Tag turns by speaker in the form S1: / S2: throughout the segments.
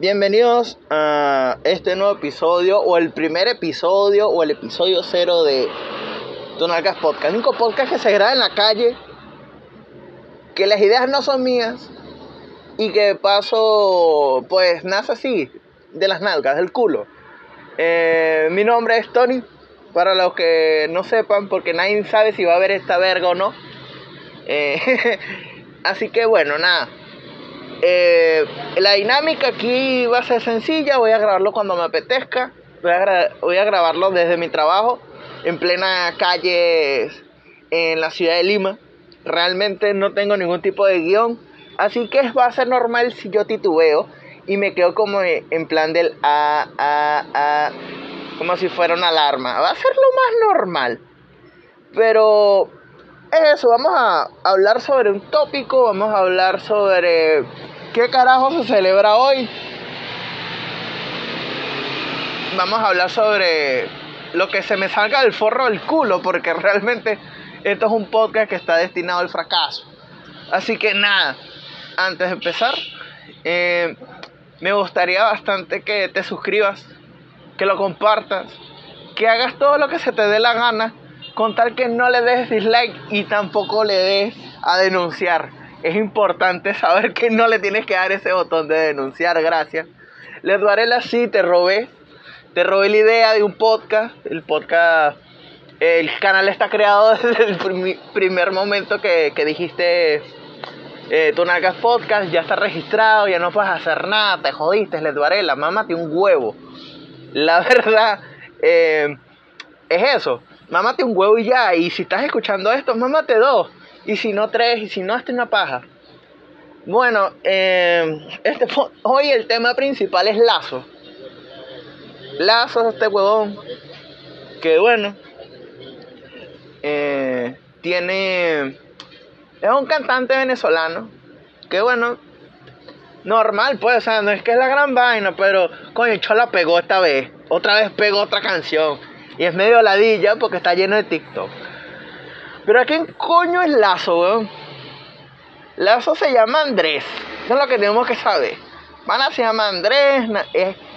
S1: Bienvenidos a este nuevo episodio, o el primer episodio, o el episodio cero de Tonalcas Podcast. El único podcast que se graba en la calle, que las ideas no son mías, y que de paso, pues nace así, de las nalgas, del culo. Eh, mi nombre es Tony, para los que no sepan, porque nadie sabe si va a ver esta verga o no. Eh, así que bueno, nada. Eh, la dinámica aquí va a ser sencilla, voy a grabarlo cuando me apetezca. Voy a, voy a grabarlo desde mi trabajo, en plena calle en la ciudad de Lima. Realmente no tengo ningún tipo de guion. Así que va a ser normal si yo titubeo y me quedo como en plan del a, a, a, como si fuera una alarma. Va a ser lo más normal. Pero eso, vamos a hablar sobre un tópico, vamos a hablar sobre qué carajo se celebra hoy. Vamos a hablar sobre lo que se me salga del forro del culo, porque realmente esto es un podcast que está destinado al fracaso. Así que nada, antes de empezar, eh, me gustaría bastante que te suscribas, que lo compartas, que hagas todo lo que se te dé la gana, con tal que no le des dislike y tampoco le des a denunciar. Es importante saber que no le tienes que dar ese botón de denunciar, gracias. Les daré la sí, te robé. Te robé la idea de un podcast. El podcast, el canal está creado desde el primer momento que, que dijiste eh, tu Podcast ya está registrado, ya no puedes hacer nada, te jodiste, les Varela, mámate un huevo. La verdad, eh, es eso, mámate un huevo y ya, y si estás escuchando esto, mámate dos, y si no tres, y si no, hazte una paja. Bueno, eh, este, hoy el tema principal es Lazo. Lazo, este huevón, que bueno, eh, tiene es un cantante venezolano que bueno, normal pues, o sea, no es que es la gran vaina, pero coño, Chola pegó esta vez, otra vez pegó otra canción y es medio ladilla porque está lleno de TikTok. Pero ¿a quién coño es Lazo, weón? Lazo se llama Andrés, eso es lo que tenemos que saber. Mana se llama Andrés,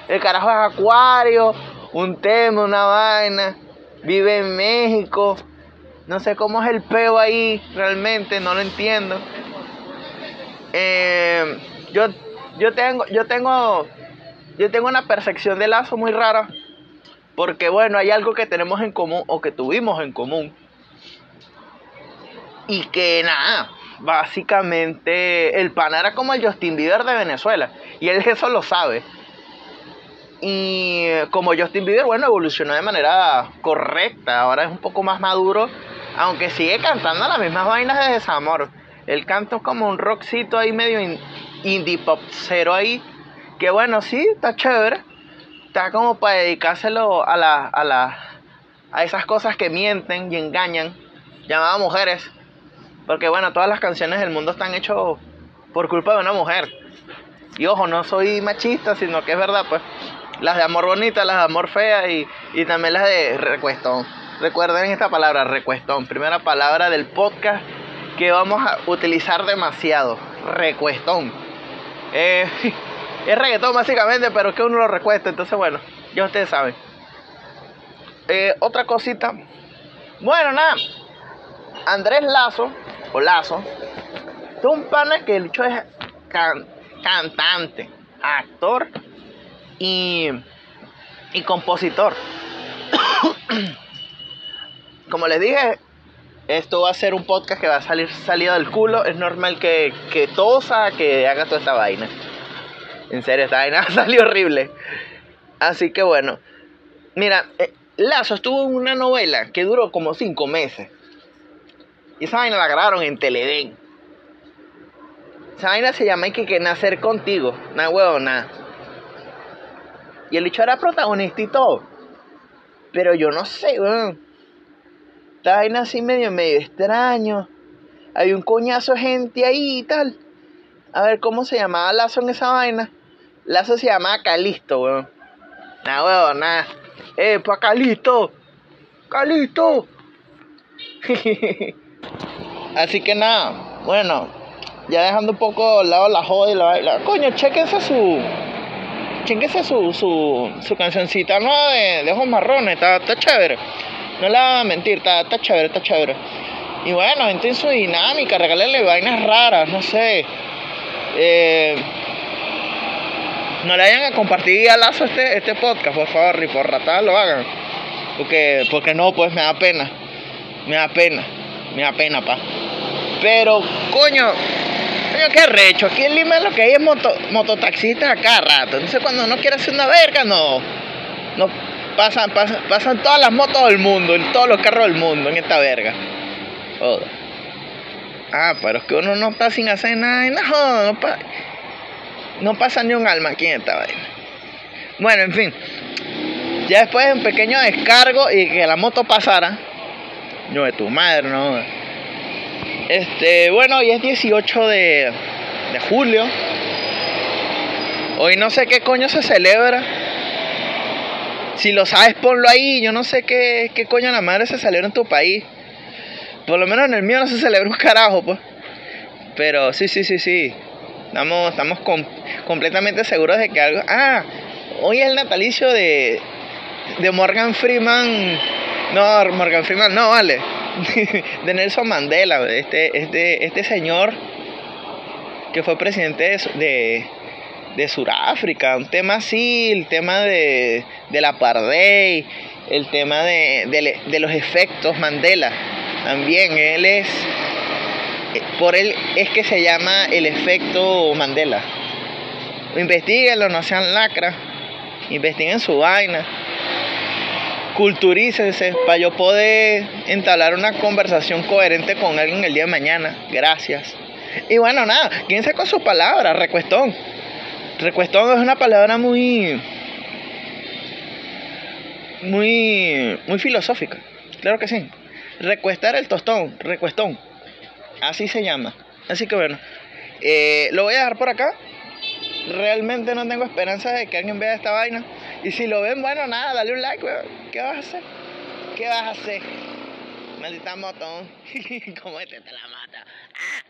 S1: el carajo es acuario, un tema, una vaina, vive en México no sé cómo es el peo ahí realmente, no lo entiendo. Eh, yo, yo tengo, yo tengo, yo tengo una percepción de lazo muy rara. Porque bueno, hay algo que tenemos en común o que tuvimos en común. Y que nada, básicamente el pan era como el Justin Bieber de Venezuela. Y él eso lo sabe. Y como Justin Bieber, bueno, evolucionó de manera correcta. Ahora es un poco más maduro aunque sigue cantando las mismas vainas de desamor. Él canta como un rockcito ahí medio indie pop cero ahí. Que bueno, sí, está chévere. Está como para dedicárselo a la, a la, a esas cosas que mienten y engañan. Llamadas mujeres. Porque bueno, todas las canciones del mundo están hechas por culpa de una mujer. Y ojo, no soy machista, sino que es verdad, pues. Las de amor bonita, las de amor fea y, y también las de recuesto. Recuerden esta palabra, recuestón. Primera palabra del podcast que vamos a utilizar demasiado. Recuestón. Eh, es reggaetón básicamente, pero es que uno lo recuesta. Entonces, bueno, ya ustedes saben. Eh, otra cosita. Bueno, nada. Andrés Lazo, o Lazo, es un pana que el hecho es cantante, actor y, y compositor. como les dije, esto va a ser un podcast que va a salir salido del culo. Es normal que, que tosa, que haga toda esta vaina. En serio, esta vaina salió horrible. Así que bueno. Mira, eh, Lazo estuvo en una novela que duró como cinco meses. Y esa vaina la grabaron en Teleden. Esa vaina se llama que, que nacer contigo. Nada huevo, nada. Y el hecho era protagonista y todo. Pero yo no sé, weón esta vaina así medio, medio extraño. Hay un coñazo de gente ahí y tal. A ver, ¿cómo se llamaba Lazo en esa vaina? Lazo se llamaba Calisto, weón. Nah, weón, nada. Eh, pa' Calisto. Calisto. Así que nada, bueno, ya dejando un poco al lado la joda y la Coño, chequense su, chinguese su, su, su cancioncita nueva de, de ojos marrones, está, está chévere. No le voy a mentir, está, está chévere, está chévere. Y bueno, en su dinámica, regálenle vainas raras, no sé. Eh, no le vayan a compartir a lazo este, este podcast, por favor, y por ratar lo hagan. Porque, porque no, pues me da pena. Me da pena. Me da pena, pa. Pero, coño, coño, qué recho. Aquí en Lima lo que hay es moto, mototaxistas a rato. Entonces cuando uno quiere hacer una verga, no. No pasan, pasan, todas las motos del mundo, todos los carros del mundo en esta verga. Joder. Ah, pero es que uno no está sin hacer nada. No, no, pasa, no pasa ni un alma aquí en esta vaina. Bueno, en fin. Ya después de un pequeño descargo y que la moto pasara. No de tu madre, no. Este, bueno, hoy es 18 de, de julio. Hoy no sé qué coño se celebra. Si lo sabes, ponlo ahí. Yo no sé qué, qué coño la madre se celebra en tu país. Por lo menos en el mío no se celebra un carajo, pues. Pero sí, sí, sí, sí. Estamos, estamos completamente seguros de que algo. Ah, hoy es el natalicio de, de Morgan Freeman. No, Morgan Freeman, no, vale. de Nelson Mandela, este, este, este señor que fue presidente de, de, Sudáfrica. Un tema así, el tema de, de la apartheid, el tema de, de, de los efectos Mandela también él es, por él es que se llama el efecto Mandela. Investíguenlo, no sean lacras, investiguen su vaina, culturícense para yo poder entablar una conversación coherente con alguien el día de mañana. Gracias. Y bueno, nada, quédense con sus palabras, recuestón. Recuestón es una palabra muy, muy, muy filosófica. Claro que sí. Recuestar el tostón, recuestón. Así se llama. Así que bueno, eh, lo voy a dejar por acá. Realmente no tengo esperanza de que alguien vea esta vaina. Y si lo ven, bueno, nada, dale un like, weón. ¿Qué vas a hacer? ¿Qué vas a hacer? Maldita moto. Como este te la mata. ¡Ah!